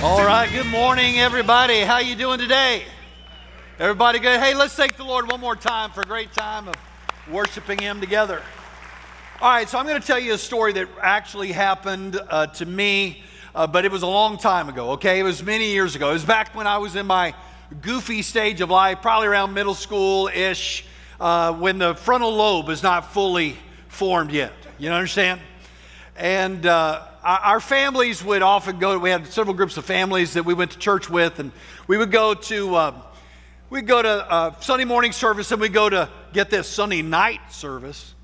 All right, good morning, everybody. How you doing today? Everybody good? Hey, let's thank the Lord one more time for a great time of worshiping Him together. All right, so I'm going to tell you a story that actually happened uh, to me, uh, but it was a long time ago, okay? It was many years ago. It was back when I was in my goofy stage of life, probably around middle school ish, uh, when the frontal lobe is not fully formed yet. You understand? And uh, our families would often go, we had several groups of families that we went to church with, and we would go to, uh, we'd go to uh, Sunday morning service, and we'd go to, get this, Sunday night service.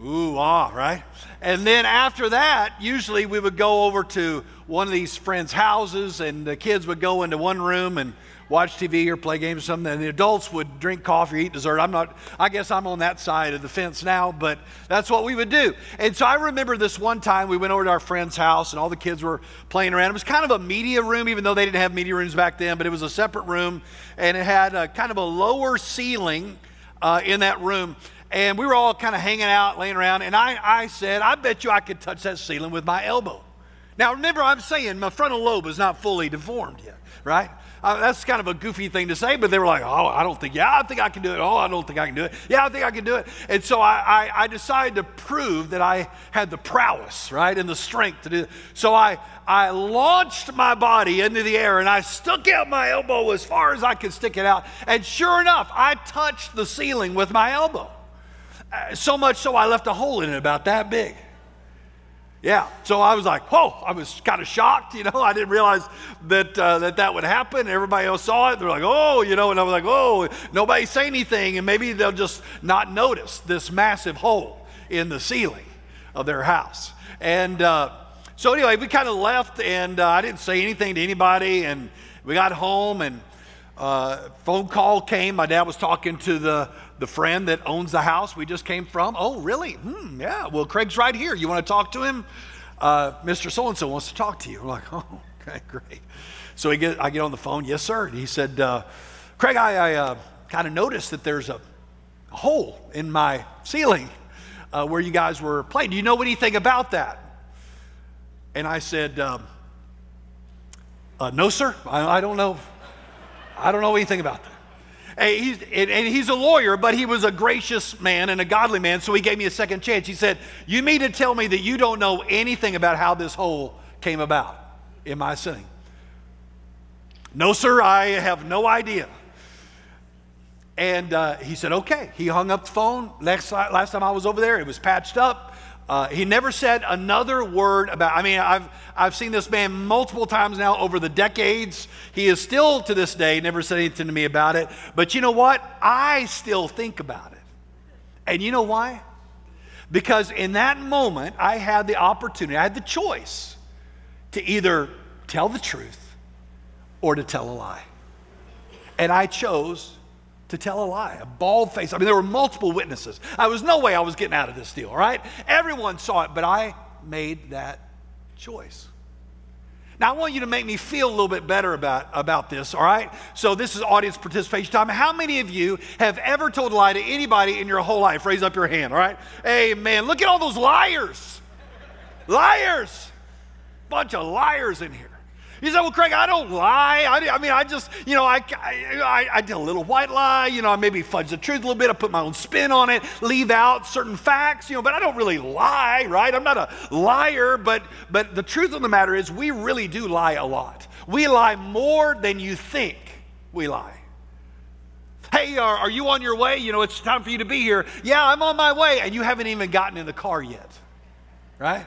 Ooh, ah, right? And then after that, usually we would go over to one of these friends' houses, and the kids would go into one room and watch TV or play games or something, and the adults would drink coffee eat dessert. I'm not, I guess I'm on that side of the fence now, but that's what we would do. And so I remember this one time we went over to our friend's house and all the kids were playing around. It was kind of a media room, even though they didn't have media rooms back then, but it was a separate room and it had a, kind of a lower ceiling uh, in that room. And we were all kind of hanging out, laying around, and I, I said, I bet you I could touch that ceiling with my elbow. Now, remember, I'm saying my frontal lobe is not fully deformed yet, right? Uh, that's kind of a goofy thing to say, but they were like, oh, I don't think, yeah, I think I can do it. Oh, I don't think I can do it. Yeah, I think I can do it. And so I, I, I decided to prove that I had the prowess, right, and the strength to do it. So I, I launched my body into the air and I stuck out my elbow as far as I could stick it out. And sure enough, I touched the ceiling with my elbow. Uh, so much so I left a hole in it about that big. Yeah, so I was like, whoa, I was kind of shocked, you know. I didn't realize that, uh, that that would happen. Everybody else saw it. They're like, oh, you know, and I was like, oh, nobody say anything, and maybe they'll just not notice this massive hole in the ceiling of their house. And uh, so, anyway, we kind of left, and uh, I didn't say anything to anybody, and we got home, and uh, phone call came. My dad was talking to the the friend that owns the house we just came from. Oh, really? Hmm, yeah. Well, Craig's right here. You want to talk to him? Uh, Mr. So and so wants to talk to you. I'm like, oh, okay, great. So we get, I get on the phone. Yes, sir. And he said, uh, Craig, I, I uh, kind of noticed that there's a hole in my ceiling uh, where you guys were playing. Do you know anything about that? And I said, um, uh, No, sir. I, I don't know. I don't know anything about that. He's, and he's a lawyer, but he was a gracious man and a godly man, so he gave me a second chance. He said, You mean to tell me that you don't know anything about how this hole came about in my sinning? No, sir, I have no idea. And uh, he said, Okay. He hung up the phone. Next, last time I was over there, it was patched up. Uh, he never said another word about, I mean, I've, I've seen this man multiple times now over the decades. He is still to this day never said anything to me about it. But you know what? I still think about it. And you know why? Because in that moment, I had the opportunity, I had the choice to either tell the truth or to tell a lie. And I chose to tell a lie, a bald face. I mean, there were multiple witnesses. I was no way I was getting out of this deal, all right? Everyone saw it, but I made that choice. Now, I want you to make me feel a little bit better about, about this, all right? So, this is audience participation time. How many of you have ever told a lie to anybody in your whole life? Raise up your hand, all right? Hey, man, look at all those liars. Liars. Bunch of liars in here. You say, well, Craig, I don't lie. I, I mean, I just, you know, I, I, I did a little white lie. You know, I maybe fudge the truth a little bit. I put my own spin on it, leave out certain facts, you know, but I don't really lie, right? I'm not a liar, but, but the truth of the matter is we really do lie a lot. We lie more than you think we lie. Hey, are, are you on your way? You know, it's time for you to be here. Yeah, I'm on my way. And you haven't even gotten in the car yet, right?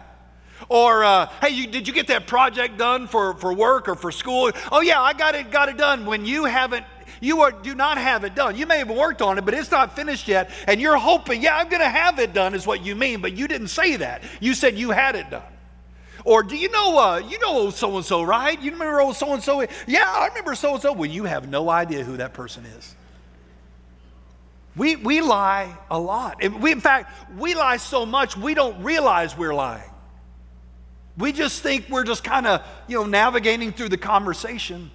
Or, uh, hey, you, did you get that project done for, for work or for school? Oh, yeah, I got it, got it done. When you haven't, you are, do not have it done. You may have worked on it, but it's not finished yet. And you're hoping, yeah, I'm going to have it done, is what you mean. But you didn't say that. You said you had it done. Or do you know, uh, you know old so and so, right? You remember old so and so? Yeah, I remember so and so. Well, you have no idea who that person is. We, we lie a lot. We, in fact, we lie so much we don't realize we're lying. We just think we're just kind of, you know, navigating through the conversation.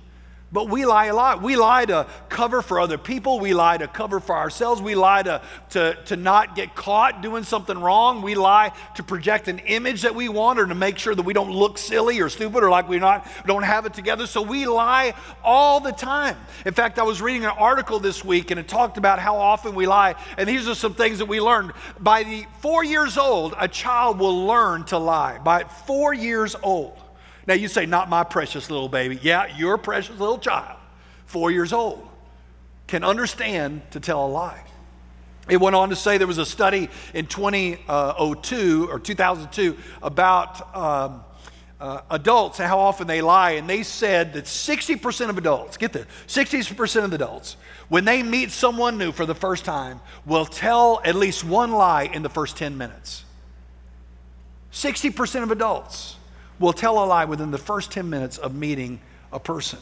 But we lie a lot. We lie to cover for other people. We lie to cover for ourselves. We lie to, to, to not get caught doing something wrong. We lie to project an image that we want or to make sure that we don't look silly or stupid or like we not don't have it together. So we lie all the time. In fact, I was reading an article this week and it talked about how often we lie. And these are some things that we learned. By the four years old, a child will learn to lie. By four years old. Now you say, not my precious little baby. Yeah, your precious little child, four years old, can understand to tell a lie. It went on to say there was a study in 2002 or 2002 about um, uh, adults and how often they lie, and they said that 60% of adults, get this, 60% of adults, when they meet someone new for the first time, will tell at least one lie in the first 10 minutes. 60% of adults will tell a lie within the first 10 minutes of meeting a person.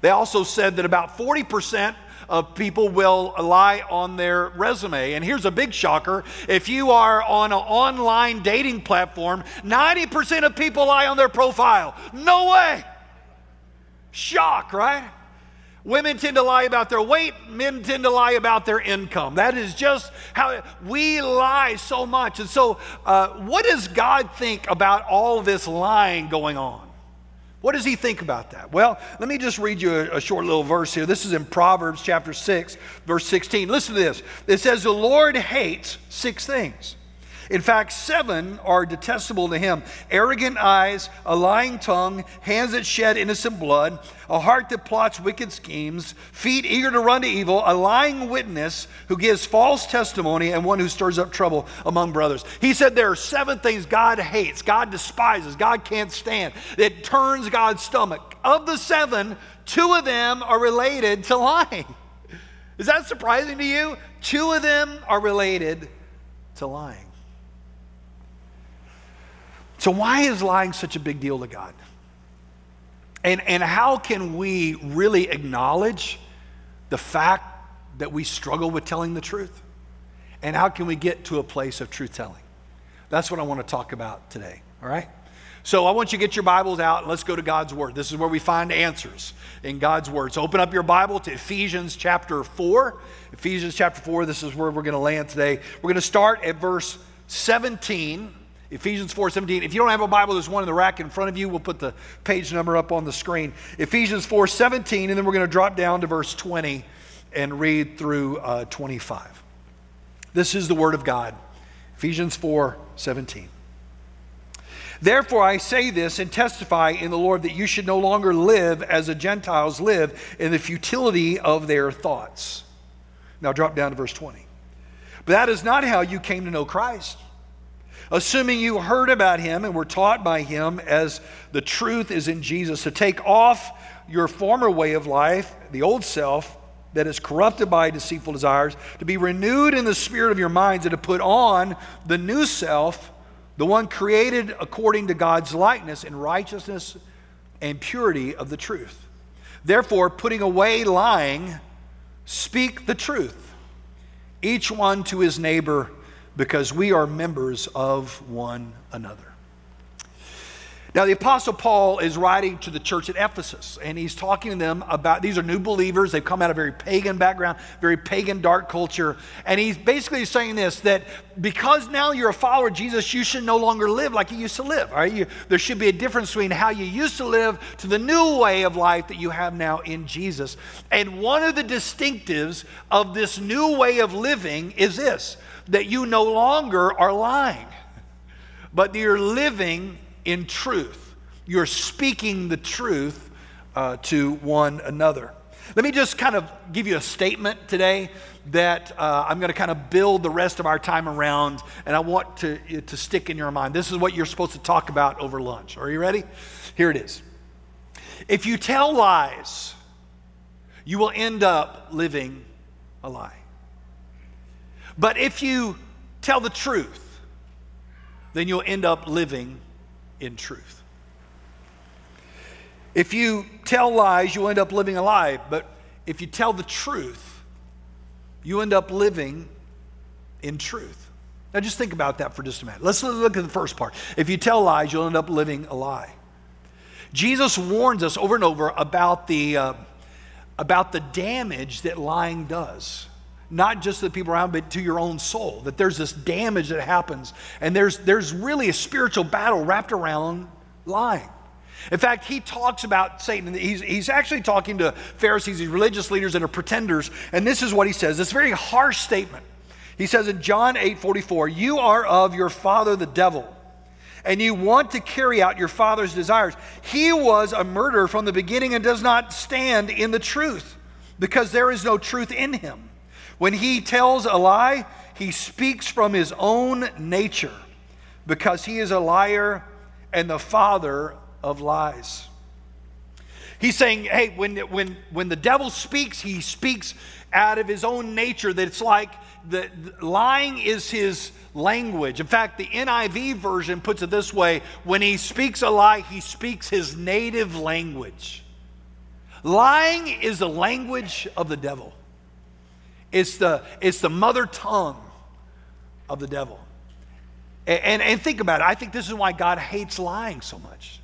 They also said that about 40% of people will lie on their resume. And here's a big shocker if you are on an online dating platform, 90% of people lie on their profile. No way! Shock, right? Women tend to lie about their weight, men tend to lie about their income. That is just how we lie so much. And so, uh, what does God think about all this lying going on? What does he think about that? Well, let me just read you a, a, short little verse here. This is in Proverbs chapter 6, verse 16. Listen to this. It says, The Lord hates six things in fact, seven are detestable to him arrogant eyes, a lying tongue, hands that shed innocent blood, a heart that plots wicked schemes, feet eager to run to evil, a lying witness who gives false testimony, and one who stirs up trouble among brothers. He said there are seven things God hates, God despises, God can't stand, that turns God's stomach. Of the seven, two of them are related to lying. Is that surprising to you? Two of them are related to lying. So, why is lying such a big deal to God? And, and how can we really acknowledge the fact that we struggle with telling the truth? And how can we get to a place of truth telling? That's what I want to talk about today, all right? So I want you to get your Bibles out and let's go to God's Word. This is where we find answers in God's Word. So open up your Bible to Ephesians chapter 4. Ephesians chapter 4, this is where we're going to land today. We're going to start at verse 17 Ephesians 4:17. If you don't have a Bible, there's one in the rack in front of you. We'll put the page number up on the screen. Ephesians 4:17, and then we're going to drop down to verse 20 and read through uh, 25. This is the Word of God. Ephesians 4:17. Therefore, I say this and testify in the Lord that you should no longer live as the Gentiles live in the futility of their thoughts. Now, drop down to verse 20. But that is not how you came to know Christ assuming you heard about him and were taught by him as the truth is in Jesus, to take off your former way of life, the old self that is corrupted by deceitful desires, to be renewed in the spirit of your minds, and to put on the new self, the one created according to God's likeness in righteousness and purity of the truth. Therefore, putting away lying, speak the truth, each one to his neighbor because we are members of one another. Now, the Apostle Paul is writing to the church at Ephesus, and he's talking to them about these are new believers. They've come out of a very pagan background, very pagan, dark culture. And he's basically saying this that because now you're a follower of Jesus, you should no longer live like you used to live. You, there should be a difference between how you used to live to the new way of life that you have now in Jesus. And one of the distinctives of this new way of living is this that you no longer are lying, but you're living in truth. You're speaking the truth uh, to one another. Let me just kind of give you a statement today that uh, I'm going to kind of build the rest of our time around, and I want to, to stick in your mind. This is what you're supposed to talk about over lunch. Are you ready? Here it is. If you tell lies, you will end up living a lie. But if you tell the truth, then you'll end up living in truth. If you tell lies, you'll end up living a lie. But if you tell the truth, you end up living in truth. Now, just think about that for just a minute. Let's look at the first part. If you tell lies, you'll end up living a lie. Jesus warns us over and over about the, uh, about the damage that lying does. Not just to the people around, but to your own soul. That there's this damage that happens, and there's, there's really a spiritual battle wrapped around lying. In fact, he talks about Satan. He's, he's actually talking to Pharisees, these religious leaders are pretenders, and this is what he says. It's a very harsh statement. He says in John 8 44, You are of your father the devil, and you want to carry out your father's desires. He was a murderer from the beginning and does not stand in the truth, because there is no truth in him. When he tells a lie, he speaks from his own nature, because he is a liar and the father of lies. He's saying, hey, when, when, when the devil speaks, he speaks out of his own nature, that it's like the, the, lying is his language. In fact, the NIV version puts it this way when he speaks a lie, he speaks his native language. Lying is the language of the devil, it's the, it's the mother tongue of the devil. And, and, and think about it. I think this is why God hates lying so much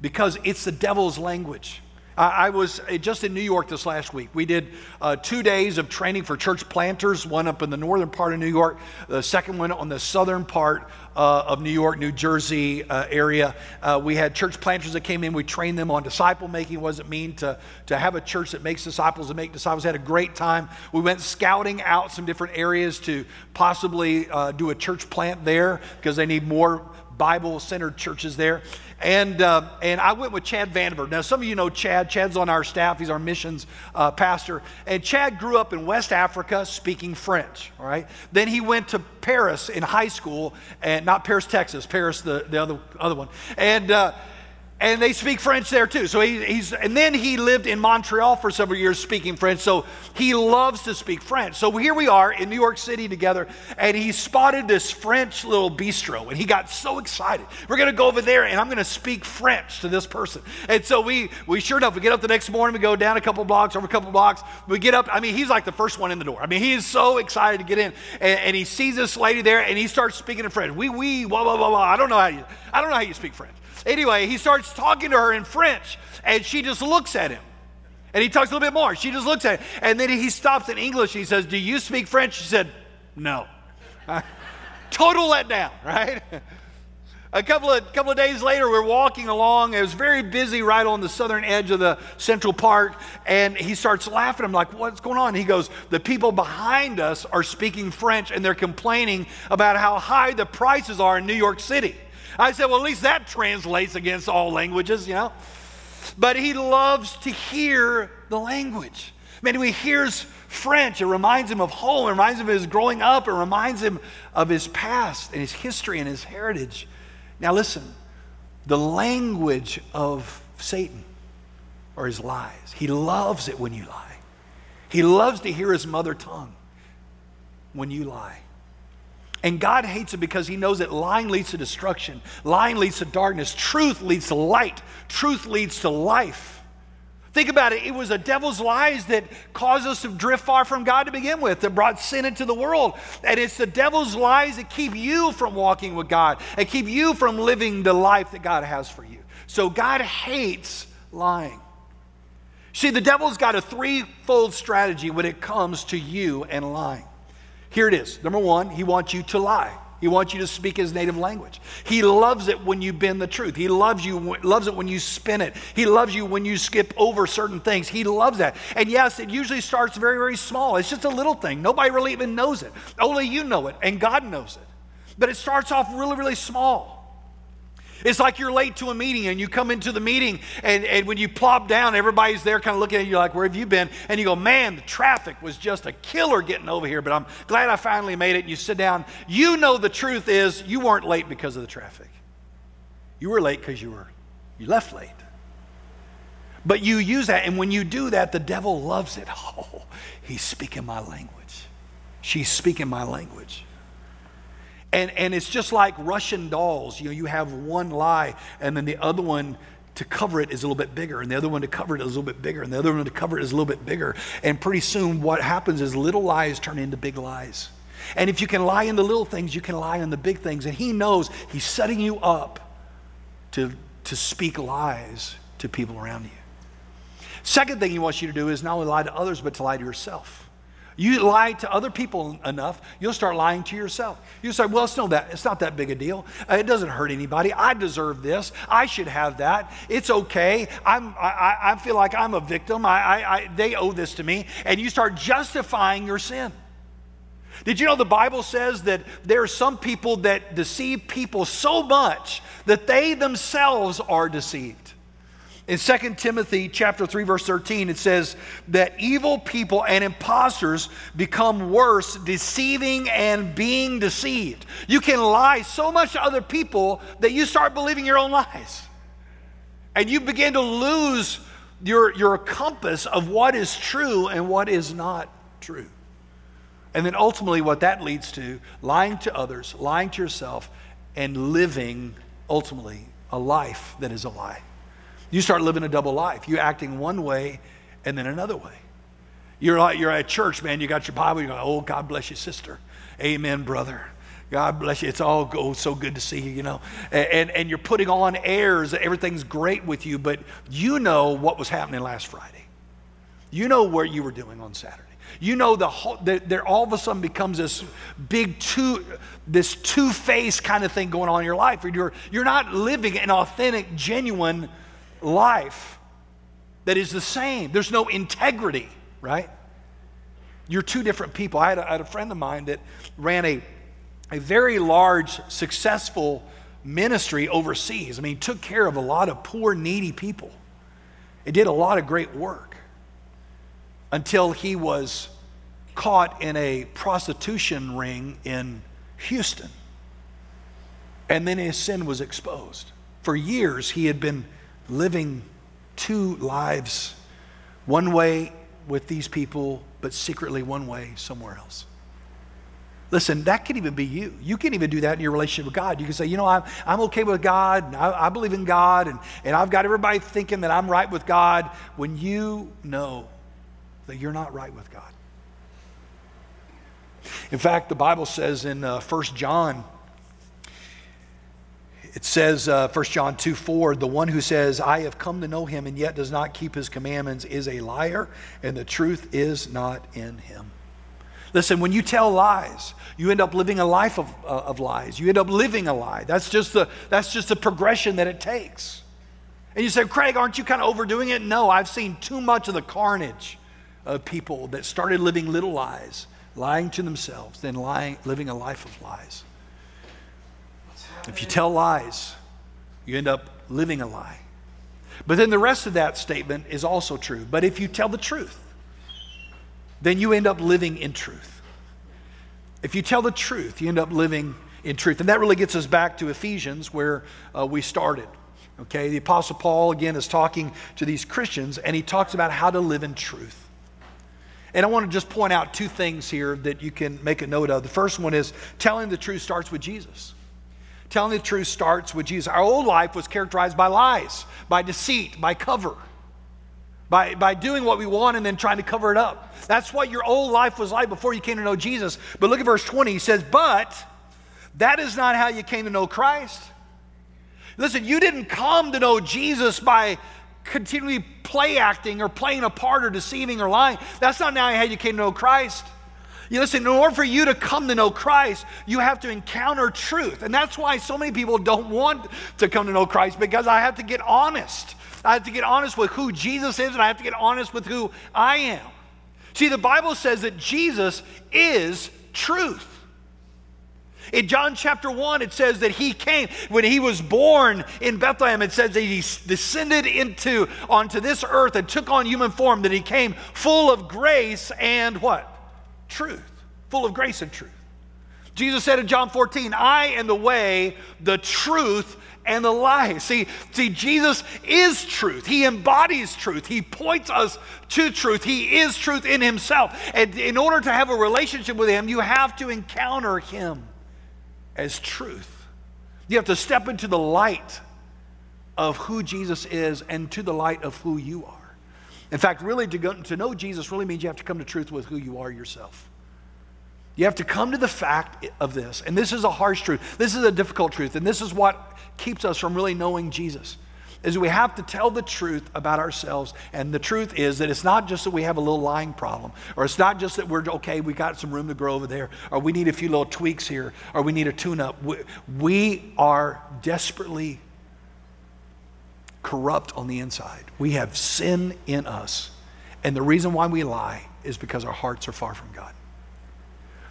because it's the devil's language. I was uh, just in New York this last week. We did uh, two days of training for church planters, one up in the northern part of New York, the second one on the southern part uh, of New York, New Jersey uh, area. Uh, we had church planters that came in. We trained them on disciple making. What does it mean to, to have a church that makes disciples and make disciples? Had a great time. We went scouting out some different areas to possibly uh, do a church plant there because they need more Bible centered churches there. And, uh, and I went with Chad Vandenberg. Now, some of you know Chad. Chad's on our staff, he's our missions uh, pastor. And Chad grew up in West Africa speaking French, all right? Then he went to Paris in high school, and not Paris, Texas, Paris, the, the other, other one. And, uh, and they speak French there too. So he, he's, and then he lived in Montreal for several years speaking French. So he loves to speak French. So here we are in New York City together, and he spotted this French little bistro, and he got so excited. We're going to go over there, and I'm going to speak French to this person. And so we, we sure enough, we get up the next morning, we go down a couple blocks, over a couple blocks. We get up. I mean, he's like the first one in the door. I mean, he is so excited to get in, and, and he sees this lady there, and he starts speaking in French. We, we, blah blah blah blah. I don't know how you, I don't know how you speak French. Anyway, he starts talking to her in French, and she just looks at him. And he talks a little bit more. She just looks at him. And then he stops in English. and He says, Do you speak French? She said, No. Total letdown, right? A couple of, couple of days later, we're walking along. It was very busy right on the southern edge of the Central Park. And he starts laughing. I'm like, what's going on? He goes, The people behind us are speaking French and they're complaining about how high the prices are in New York City. I said, well, at least that translates against all languages, you know? But he loves to hear the language. Man, when he hears French, it reminds him of home, it reminds him of his growing up, it reminds him of his past and his history and his heritage. Now, listen, the language of Satan are his lies. He loves it when you lie, he loves to hear his mother tongue when you lie. And God hates it because He knows that lying leads to destruction, lying leads to darkness, truth leads to light, truth leads to life. Think about it. It was the devil's lies that caused us to drift far from God to begin with, that brought sin into the world. And it's the devil's lies that keep you from walking with God and keep you from living the life that God has for you. So God hates lying. See, the devil's got a threefold strategy when it comes to you and lying. Here it is. Number one, he wants you to lie. He wants you to speak his native language. He loves it when you bend the truth. He loves you loves it when you spin it. He loves you when you skip over certain things. He loves that. And yes, it usually starts very very small. It's just a little thing. Nobody really even knows it. Only you know it and God knows it. But it starts off really really small. It's like you're late to a meeting and you come into the meeting and, and when you plop down, everybody's there kind of looking at you like, where have you been? And you go, man, the traffic was just a killer getting over here, but I'm glad I finally made it. And you sit down. You know the truth is you weren't late because of the traffic. You were late because you were, you left late. But you use that, and when you do that, the devil loves it. Oh, he's speaking my language. She's speaking my language. And, and it's just like Russian dolls. You know, you have one lie, and then the other one to cover it is a little bit bigger, and the other one to cover it is a little bit bigger, and the other one to cover it is a little bit bigger. And pretty soon, what happens is little lies turn into big lies. And if you can lie in the little things, you can lie in the big things. And he knows he's setting you up to to speak lies to people around you. Second thing he wants you to do is not only lie to others, but to lie to yourself. You lie to other people enough, you'll start lying to yourself. You say, "Well, it's not that. It's not that big a deal. Uh, it doesn't hurt anybody. I deserve this. I should have that. It's okay. I'm, I, I feel like I'm a victim. I, I, I, they owe this to me." And you start justifying your sin. Did you know the Bible says that there are some people that deceive people so much that they themselves are deceived? In 2 Timothy chapter 3 verse 13 it says that evil people and impostors become worse deceiving and being deceived. You can lie so much to other people that you start believing your own lies. And you begin to lose your, your compass of what is true and what is not true. And then ultimately what that leads to lying to others, lying to yourself and living ultimately a life that is a lie. You start living a double life. You're acting one way and then another way. You're like you're at church, man. You got your Bible. You go, oh, God bless you, sister. Amen, brother. God bless you. It's all go so good to see you, you know. And, and you're putting on airs that everything's great with you, but you know what was happening last Friday. You know where you were doing on Saturday. You know the whole there all of a sudden becomes this big two this two-faced kind of thing going on in your life. You're you're not living an authentic, genuine life that is the same. There's no integrity, right? You're two different people. I had a, I had a friend of mine that ran a, a very large, successful ministry overseas. I mean, took care of a lot of poor, needy people. He did a lot of great work until he was caught in a prostitution ring in Houston. And then his sin was exposed. For years, he had been living two lives, one way with these people, but secretly one way somewhere else. Listen, that can even be you. You can even do that in your relationship with God. You can say, you know, I'm, I'm okay with God, I, I believe in God, and, and I've got everybody thinking that I'm right with God when you know that you're not right with God. In fact, the Bible says in uh, 1 John it says, uh, 1 John 2 4, the one who says, I have come to know him and yet does not keep his commandments is a liar, and the truth is not in him. Listen, when you tell lies, you end up living a life of, uh, of lies. You end up living a lie. That's just, the, that's just the progression that it takes. And you say, Craig, aren't you kind of overdoing it? No, I've seen too much of the carnage of people that started living little lies, lying to themselves, then lying, living a life of lies. If you tell lies, you end up living a lie. But then the rest of that statement is also true. But if you tell the truth, then you end up living in truth. If you tell the truth, you end up living in truth. And that really gets us back to Ephesians where uh, we started. Okay, the Apostle Paul again is talking to these Christians and he talks about how to live in truth. And I want to just point out two things here that you can make a note of. The first one is telling the truth starts with Jesus. Telling the truth starts with Jesus. Our old life was characterized by lies, by deceit, by cover, by, by doing what we want and then trying to cover it up. That's what your old life was like before you came to know Jesus. But look at verse 20. He says, But that is not how you came to know Christ. Listen, you didn't come to know Jesus by continually play acting or playing a part or deceiving or lying. That's not now how you came to know Christ. You listen, in order for you to come to know Christ, you have to encounter truth. And that's why so many people don't want to come to know Christ because I have to get honest. I have to get honest with who Jesus is and I have to get honest with who I am. See, the Bible says that Jesus is truth. In John chapter 1, it says that he came, when he was born in Bethlehem, it says that he descended into onto this earth and took on human form, that he came full of grace and what? Truth, full of grace and truth. Jesus said in John 14, I am the way, the truth, and the life. See, see, Jesus is truth. He embodies truth. He points us to truth. He is truth in himself. And in order to have a relationship with him, you have to encounter him as truth. You have to step into the light of who Jesus is and to the light of who you are. In fact, really, to, go, to know Jesus really means you have to come to truth with who you are yourself. You have to come to the fact of this. And this is a harsh truth. This is a difficult truth. And this is what keeps us from really knowing Jesus. is we have to tell the truth about ourselves. And the truth is that it's not just that we have a little lying problem, or it's not just that we're okay, we got some room to grow over there, or we need a few little tweaks here, or we need a tune up. We, we are desperately corrupt on the inside. We have sin in us. And the reason why we lie is because our hearts are far from God.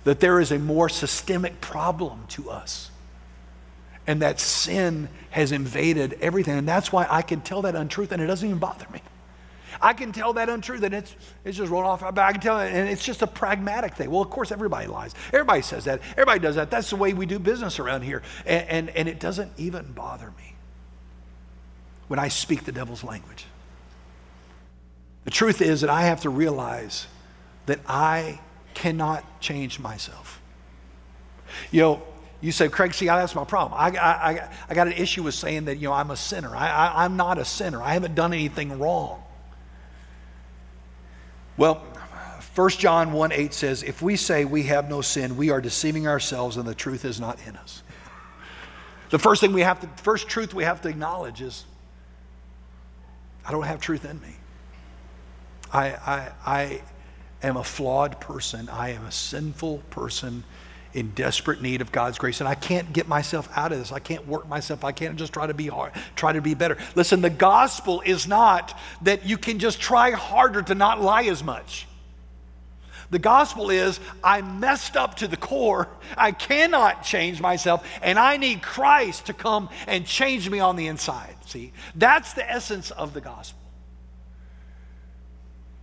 That there is a more systemic problem to us and that sin has invaded everything. And that's why I can tell that untruth and it doesn't even bother me. I can tell that untruth and it's, it's just rolled off back. I can tell it, and it's just a pragmatic thing. Well, of course, everybody lies. Everybody says that. Everybody does that. That's the way we do business around here. And, and, and it doesn't even bother me when I speak the devil's language. The truth is that I have to realize that I cannot change myself. You know, you say, Craig, see, that's my problem. I, I, I got an issue with saying that, you know, I'm a sinner. I, I, I'm not a sinner. I haven't done anything wrong. Well, 1 John 1 8 says, If we say we have no sin, we are deceiving ourselves and the truth is not in us. The first thing we have to, first truth we have to acknowledge is I don't have truth in me. I, I, I am a flawed person. I am a sinful person in desperate need of God's grace. And I can't get myself out of this. I can't work myself. I can't just try to be hard, try to be better. Listen, the gospel is not that you can just try harder to not lie as much. The gospel is I messed up to the core. I cannot change myself, and I need Christ to come and change me on the inside. See, that's the essence of the gospel.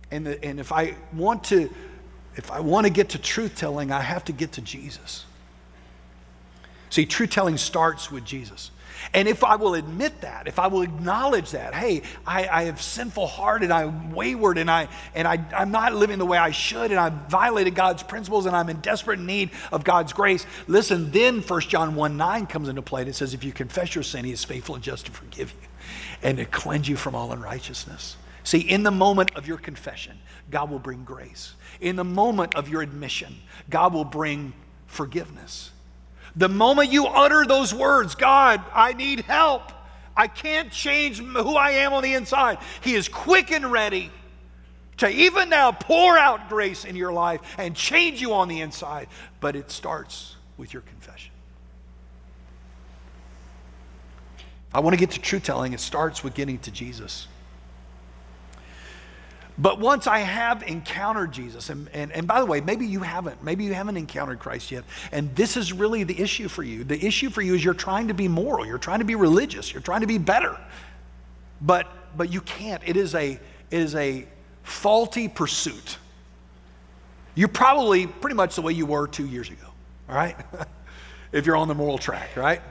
And, the, and if I want to if I want to get to truth telling, I have to get to Jesus. See, truth telling starts with Jesus. And if I will admit that, if I will acknowledge that, hey, I, I have sinful heart and I'm wayward and, I, and I, I'm not living the way I should and I've violated God's principles and I'm in desperate need of God's grace, listen, then 1 John 1 9 comes into play and it says, if you confess your sin, he is faithful and just to forgive you and to cleanse you from all unrighteousness. See, in the moment of your confession, God will bring grace. In the moment of your admission, God will bring forgiveness. The moment you utter those words, God, I need help. I can't change who I am on the inside. He is quick and ready to even now pour out grace in your life and change you on the inside. But it starts with your confession. I want to get to truth telling. It starts with getting to Jesus. But once I have encountered Jesus, and, and, and by the way, maybe you haven't, maybe you haven't encountered Christ yet, and this is really the issue for you. The issue for you is you're trying to be moral, you're trying to be religious, you're trying to be better. But but you can't. It is a it is a faulty pursuit. You're probably pretty much the way you were two years ago, all right? if you're on the moral track, right?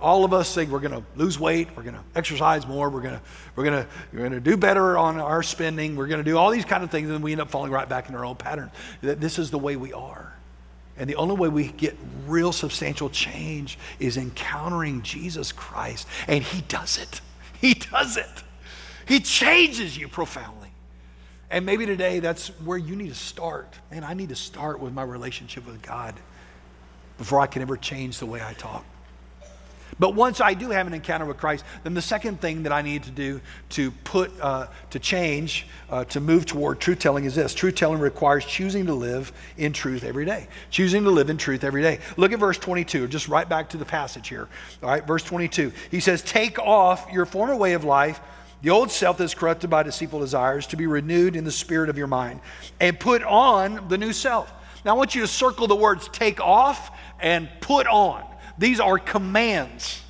All of us think we're going to lose weight, we're going to exercise more, we're going to we're to we're to do better on our spending, we're going to do all these kind of things, and we end up falling right back in our old pattern. This is the way we are. And the only way we get real substantial change is encountering Jesus Christ. And He does it. He does it. He changes you profoundly. And maybe today that's where you need to start. Man, I need to start with my relationship with God before I can ever change the way I talk. But once I do have an encounter with Christ, then the second thing that I need to do to put, uh, to change, uh, to move toward truth telling is this. Truth telling requires choosing to live in truth every day. Choosing to live in truth every day. Look at verse 22, just right back to the passage here. All right, verse 22. He says, Take off your former way of life, the old self that's corrupted by deceitful desires, to be renewed in the spirit of your mind, and put on the new self. Now I want you to circle the words take off and put on. These are commands.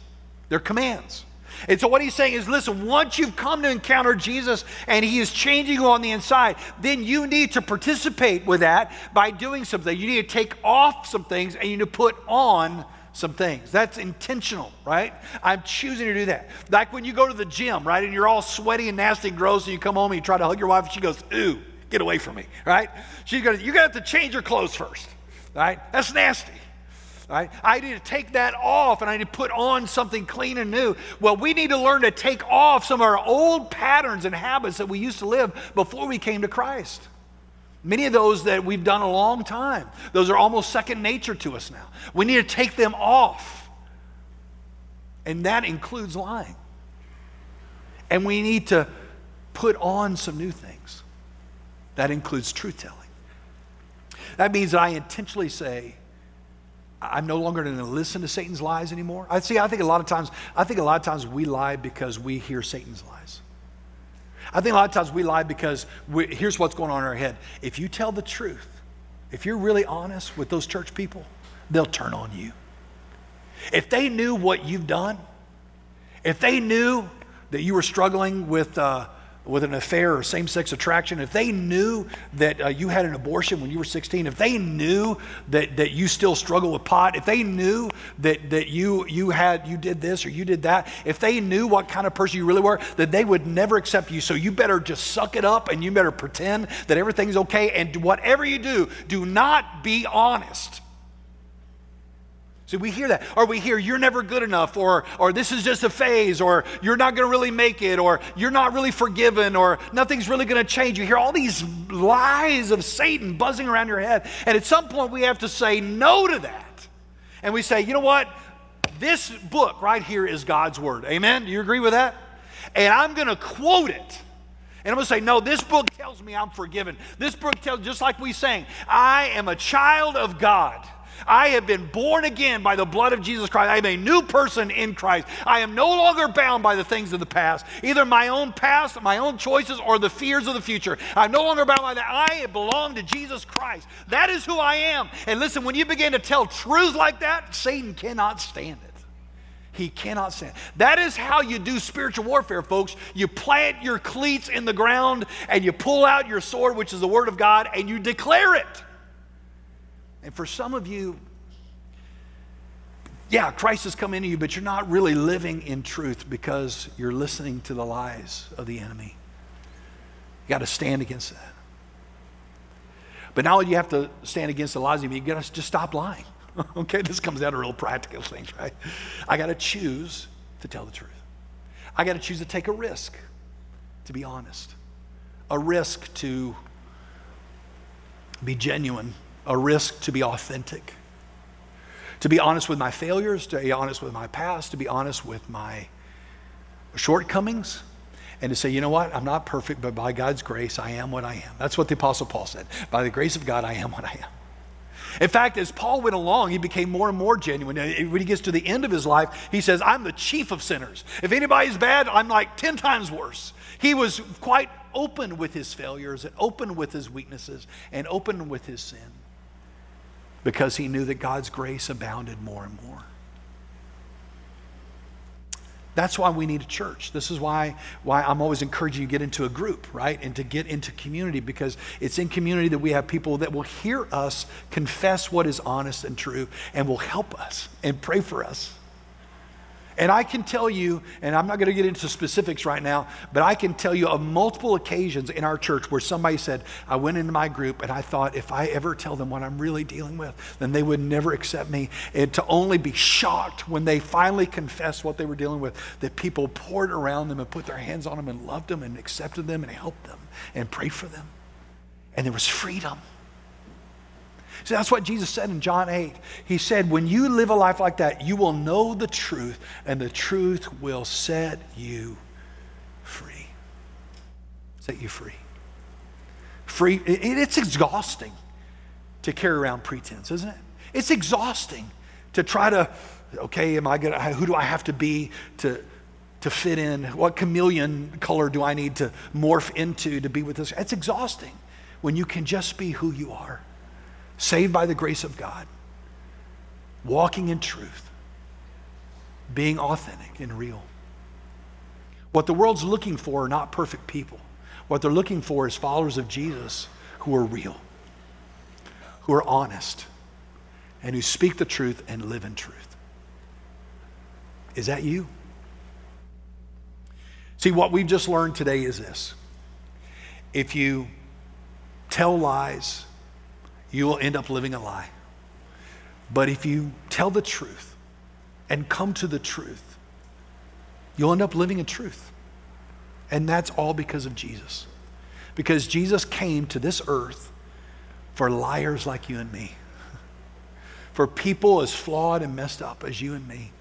They're commands. And so, what he's saying is listen, once you've come to encounter Jesus and he is changing you on the inside, then you need to participate with that by doing something. You need to take off some things and you need to put on some things. That's intentional, right? I'm choosing to do that. Like when you go to the gym, right, and you're all sweaty and nasty and gross, and you come home and you try to hug your wife, and she goes, Ooh, get away from me, right? She's gonna, you're gonna have to change your clothes first, right? That's nasty. Right? I need to take that off and I need to put on something clean and new. Well, we need to learn to take off some of our old patterns and habits that we used to live before we came to Christ. Many of those that we've done a long time, those are almost second nature to us now. We need to take them off. And that includes lying. And we need to put on some new things. That includes truth telling. That means that I intentionally say, I'm no longer going to listen to Satan's lies anymore. I see. I think a lot of times, I think a lot of times we lie because we hear Satan's lies. I think a lot of times we lie because we, here's what's going on in our head. If you tell the truth, if you're really honest with those church people, they'll turn on you. If they knew what you've done, if they knew that you were struggling with uh, with an affair or same sex attraction, if they knew that uh, you had an abortion when you were 16, if they knew that, that you still struggle with pot, if they knew that, that you, you, had, you did this or you did that, if they knew what kind of person you really were, that they would never accept you. So you better just suck it up and you better pretend that everything's okay. And whatever you do, do not be honest. See, we hear that. Or we hear, you're never good enough, or, or this is just a phase, or you're not going to really make it, or you're not really forgiven, or nothing's really going to change. You hear all these lies of Satan buzzing around your head. And at some point, we have to say no to that. And we say, you know what? This book right here is God's word. Amen? Do you agree with that? And I'm going to quote it. And I'm going to say, no, this book tells me I'm forgiven. This book tells, just like we sang, I am a child of God. I have been born again by the blood of Jesus Christ. I am a new person in Christ. I am no longer bound by the things of the past, either my own past, my own choices, or the fears of the future. I'm no longer bound by that. I belong to Jesus Christ. That is who I am. And listen, when you begin to tell truths like that, Satan cannot stand it. He cannot stand. That is how you do spiritual warfare, folks. You plant your cleats in the ground and you pull out your sword, which is the word of God, and you declare it. And for some of you, yeah, Christ has come into you, but you're not really living in truth because you're listening to the lies of the enemy. You got to stand against that. But now you have to stand against the lies of you. You got to just stop lying. okay, this comes out of real practical things, right? I got to choose to tell the truth. I got to choose to take a risk, to be honest, a risk to be genuine a risk to be authentic, to be honest with my failures, to be honest with my past, to be honest with my shortcomings, and to say, you know what, I'm not perfect, but by God's grace, I am what I am. That's what the Apostle Paul said. By the grace of God, I am what I am. In fact, as Paul went along, he became more and more genuine. When he gets to the end of his life, he says, I'm the chief of sinners. If anybody's bad, I'm like 10 times worse. He was quite open with his failures and open with his weaknesses and open with his sin because he knew that God's grace abounded more and more. That's why we need a church. This is why, why I'm always encouraging you to get into a group, right? And to get into community because it's in community that we have people that will hear us confess what is honest and true and will help us and pray for us. And I can tell you, and I'm not going to get into specifics right now, but I can tell you of multiple occasions in our church where somebody said, I went into my group and I thought if I ever tell them what I'm really dealing with, then they would never accept me. And to only be shocked when they finally confessed what they were dealing with, that people poured around them and put their hands on them and loved them and accepted them and helped them and prayed for them. And there was freedom. See, that's what Jesus said in John 8. He said, When you live a life like that, you will know the truth, and the truth will set you free. Set you free. Free. It, it's exhausting to carry around pretense, isn't it? It's exhausting to try to, okay, am I gonna, who do I have to be to, to fit in? What chameleon color do I need to morph into to be with this? It's exhausting when you can just be who you are saved by the grace of God, walking in truth, being authentic and real. What the world's looking for are not perfect people. What they're looking for is followers of Jesus who are real, who are honest, and who speak the truth and live in truth. Is that you? See, what we've just learned today is this if you tell lies, you will end up living a lie. But if you tell the truth and come to the truth, you'll end up living a truth. And that's all because of Jesus. Because Jesus came to this earth for liars like you and me, for people as flawed and messed up as you and me.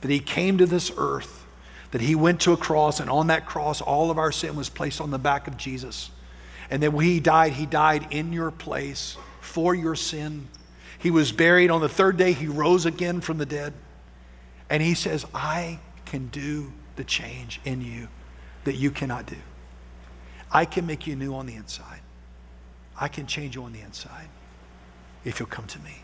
That he came to this earth that he went to a cross, and on that cross, all of our sin was placed on the back of Jesus. And then when he died, he died in your place for your sin. He was buried. On the third day, he rose again from the dead. And he says, I can do the change in you that you cannot do. I can make you new on the inside. I can change you on the inside if you'll come to me.